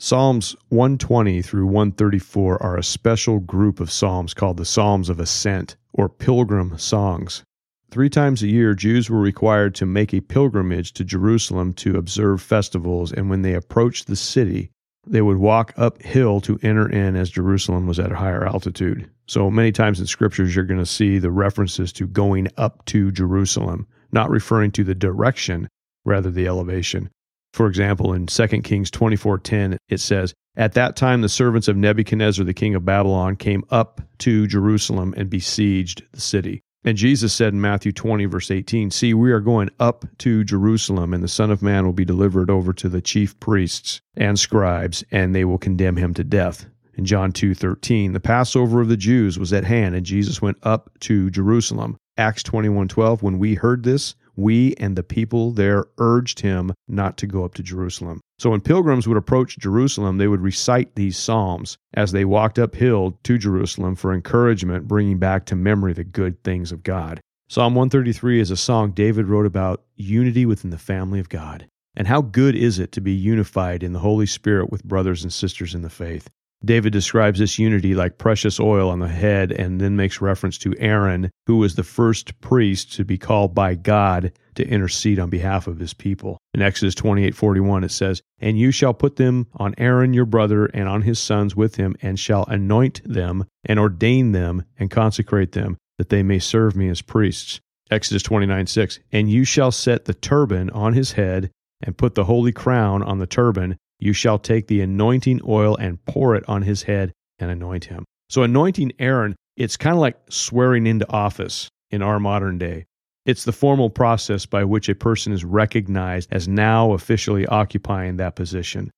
Psalms 120 through 134 are a special group of psalms called the Psalms of Ascent or Pilgrim Songs. Three times a year, Jews were required to make a pilgrimage to Jerusalem to observe festivals, and when they approached the city, they would walk uphill to enter in as Jerusalem was at a higher altitude. So many times in scriptures, you're going to see the references to going up to Jerusalem, not referring to the direction, rather the elevation. For example, in 2 Kings 24:10 it says, "At that time the servants of Nebuchadnezzar the king of Babylon came up to Jerusalem and besieged the city." And Jesus said in Matthew 20 verse 18, "See, we are going up to Jerusalem, and the Son of man will be delivered over to the chief priests and scribes, and they will condemn him to death." In John 2:13, the Passover of the Jews was at hand, and Jesus went up to Jerusalem. Acts 21:12, when we heard this, we and the people there urged him not to go up to Jerusalem. So when pilgrims would approach Jerusalem, they would recite these psalms as they walked uphill to Jerusalem for encouragement, bringing back to memory the good things of God. Psalm 133 is a song David wrote about unity within the family of God. And how good is it to be unified in the Holy Spirit with brothers and sisters in the faith? David describes this unity like precious oil on the head and then makes reference to Aaron, who was the first priest to be called by God to intercede on behalf of his people. In Exodus 28:41 it says, "And you shall put them on Aaron your brother and on his sons with him and shall anoint them and ordain them and consecrate them that they may serve me as priests." Exodus 29:6, "And you shall set the turban on his head and put the holy crown on the turban you shall take the anointing oil and pour it on his head and anoint him. So, anointing Aaron, it's kind of like swearing into office in our modern day. It's the formal process by which a person is recognized as now officially occupying that position.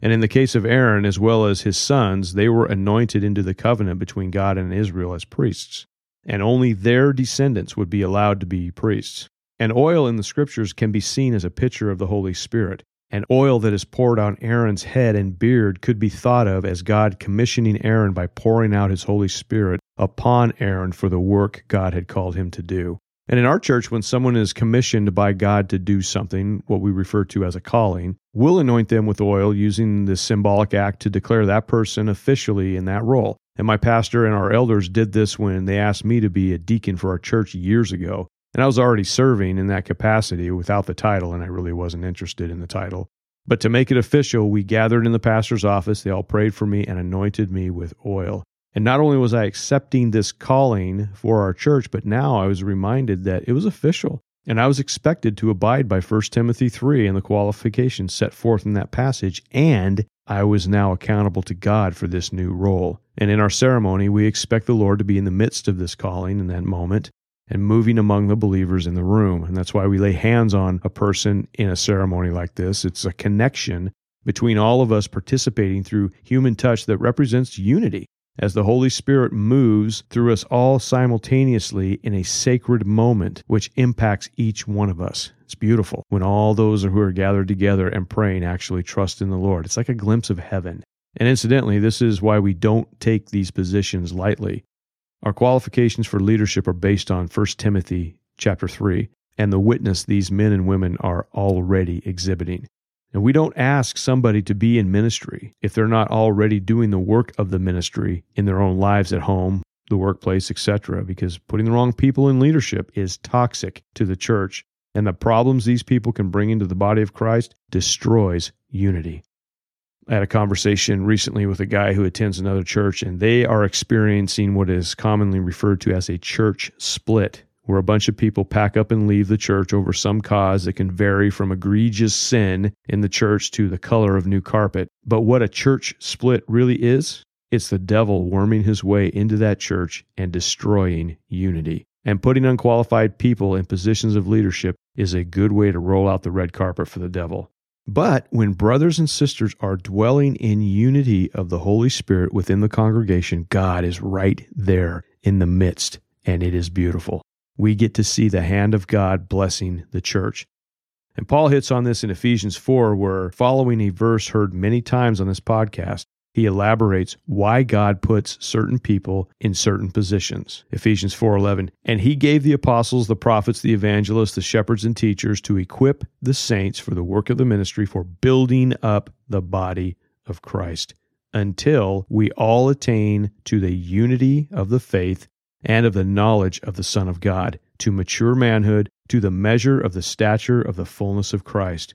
And in the case of Aaron, as well as his sons, they were anointed into the covenant between God and Israel as priests. And only their descendants would be allowed to be priests. And oil in the scriptures can be seen as a picture of the Holy Spirit and oil that is poured on Aaron's head and beard could be thought of as God commissioning Aaron by pouring out his Holy Spirit upon Aaron for the work God had called him to do. And in our church, when someone is commissioned by God to do something, what we refer to as a calling, we'll anoint them with oil using this symbolic act to declare that person officially in that role. And my pastor and our elders did this when they asked me to be a deacon for our church years ago. And I was already serving in that capacity without the title, and I really wasn't interested in the title. But to make it official, we gathered in the pastor's office. They all prayed for me and anointed me with oil. And not only was I accepting this calling for our church, but now I was reminded that it was official. And I was expected to abide by 1 Timothy 3 and the qualifications set forth in that passage. And I was now accountable to God for this new role. And in our ceremony, we expect the Lord to be in the midst of this calling in that moment and moving among the believers in the room. And that's why we lay hands on a person in a ceremony like this. It's a connection between all of us participating through human touch that represents unity as the Holy Spirit moves through us all simultaneously in a sacred moment which impacts each one of us. It's beautiful when all those who are gathered together and praying actually trust in the Lord. It's like a glimpse of heaven. And incidentally, this is why we don't take these positions lightly. Our qualifications for leadership are based on 1 Timothy chapter 3 and the witness these men and women are already exhibiting. And we don't ask somebody to be in ministry if they're not already doing the work of the ministry in their own lives at home, the workplace, etc., because putting the wrong people in leadership is toxic to the church. And the problems these people can bring into the body of Christ destroys unity. I had a conversation recently with a guy who attends another church, and they are experiencing what is commonly referred to as a church split, where a bunch of people pack up and leave the church over some cause that can vary from egregious sin in the church to the color of new carpet. But what a church split really is, it's the devil worming his way into that church and destroying unity. And putting unqualified people in positions of leadership is a good way to roll out the red carpet for the devil. But when brothers and sisters are dwelling in unity of the Holy Spirit within the congregation, God is right there in the midst, and it is beautiful. We get to see the hand of God blessing the church. And Paul hits on this in Ephesians 4, where following a verse heard many times on this podcast, he elaborates why God puts certain people in certain positions. Ephesians 4:11, and he gave the apostles, the prophets, the evangelists, the shepherds and teachers to equip the saints for the work of the ministry for building up the body of Christ until we all attain to the unity of the faith and of the knowledge of the Son of God, to mature manhood, to the measure of the stature of the fullness of Christ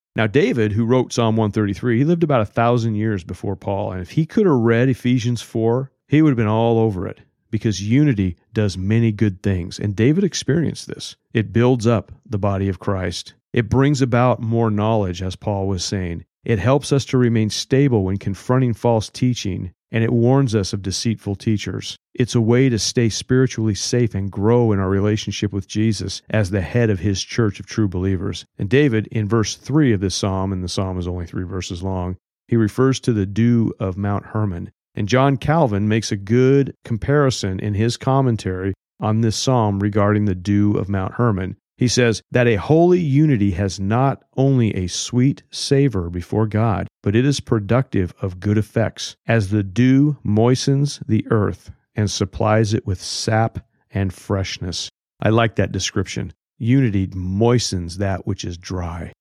Now, David, who wrote Psalm 133, he lived about a thousand years before Paul. And if he could have read Ephesians 4, he would have been all over it because unity does many good things. And David experienced this. It builds up the body of Christ, it brings about more knowledge, as Paul was saying. It helps us to remain stable when confronting false teaching and it warns us of deceitful teachers. It's a way to stay spiritually safe and grow in our relationship with Jesus as the head of his church of true believers. And David, in verse 3 of this psalm, and the psalm is only three verses long, he refers to the dew of Mount Hermon. And John Calvin makes a good comparison in his commentary on this psalm regarding the dew of Mount Hermon. He says that a holy unity has not only a sweet savor before God, but it is productive of good effects, as the dew moistens the earth and supplies it with sap and freshness. I like that description. Unity moistens that which is dry.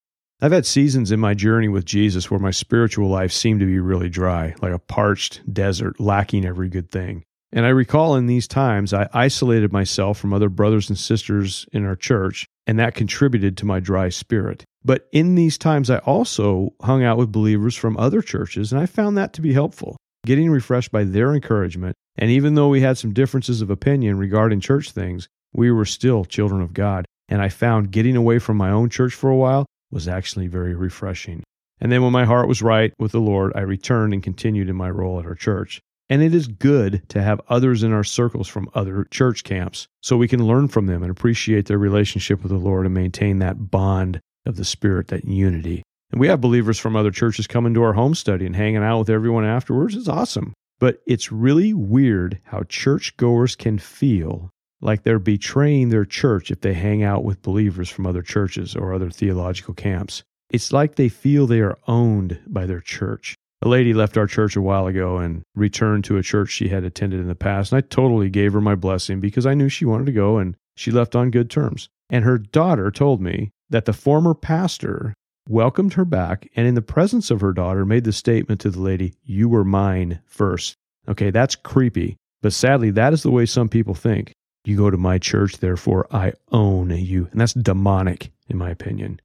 I've had seasons in my journey with Jesus where my spiritual life seemed to be really dry, like a parched desert, lacking every good thing. And I recall in these times, I isolated myself from other brothers and sisters in our church, and that contributed to my dry spirit. But in these times, I also hung out with believers from other churches, and I found that to be helpful, getting refreshed by their encouragement. And even though we had some differences of opinion regarding church things, we were still children of God. And I found getting away from my own church for a while was actually very refreshing. And then when my heart was right with the Lord, I returned and continued in my role at our church. And it is good to have others in our circles from other church camps so we can learn from them and appreciate their relationship with the Lord and maintain that bond of the Spirit, that unity. And we have believers from other churches coming to our home study and hanging out with everyone afterwards. It's awesome. But it's really weird how churchgoers can feel like they're betraying their church if they hang out with believers from other churches or other theological camps. It's like they feel they are owned by their church. A lady left our church a while ago and returned to a church she had attended in the past. And I totally gave her my blessing because I knew she wanted to go and she left on good terms. And her daughter told me that the former pastor welcomed her back and, in the presence of her daughter, made the statement to the lady, You were mine first. Okay, that's creepy. But sadly, that is the way some people think. You go to my church, therefore I own you. And that's demonic, in my opinion.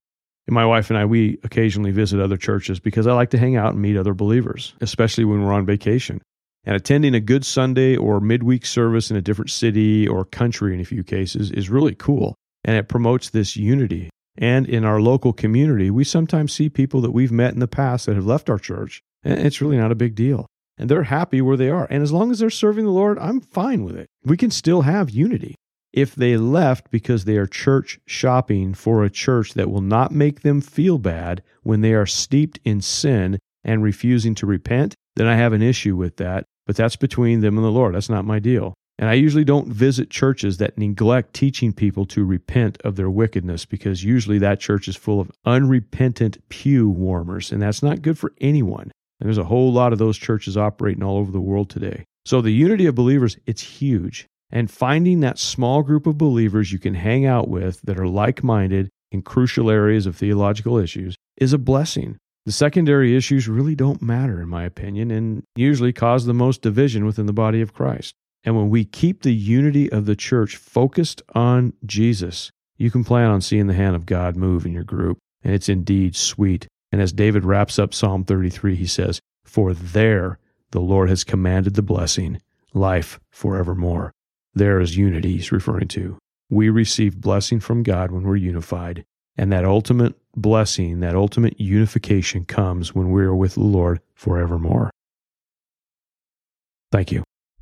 My wife and I, we occasionally visit other churches because I like to hang out and meet other believers, especially when we're on vacation. And attending a good Sunday or midweek service in a different city or country in a few cases is really cool. And it promotes this unity. And in our local community, we sometimes see people that we've met in the past that have left our church, and it's really not a big deal. And they're happy where they are. And as long as they're serving the Lord, I'm fine with it. We can still have unity if they left because they are church shopping for a church that will not make them feel bad when they are steeped in sin and refusing to repent, then I have an issue with that. But that's between them and the Lord. That's not my deal. And I usually don't visit churches that neglect teaching people to repent of their wickedness because usually that church is full of unrepentant pew warmers, and that's not good for anyone. And there's a whole lot of those churches operating all over the world today. So the unity of believers, it's huge and finding that small group of believers you can hang out with that are like minded in crucial areas of theological issues is a blessing. The secondary issues really don't matter, in my opinion, and usually cause the most division within the body of Christ. And when we keep the unity of the church focused on Jesus, you can plan on seeing the hand of God move in your group, and it's indeed sweet. And as David wraps up Psalm 33, he says, For there the Lord has commanded the blessing, life forevermore. There is unity he's referring to. We receive blessing from God when we're unified. And that ultimate blessing, that ultimate unification comes when we are with the Lord forevermore. Thank you.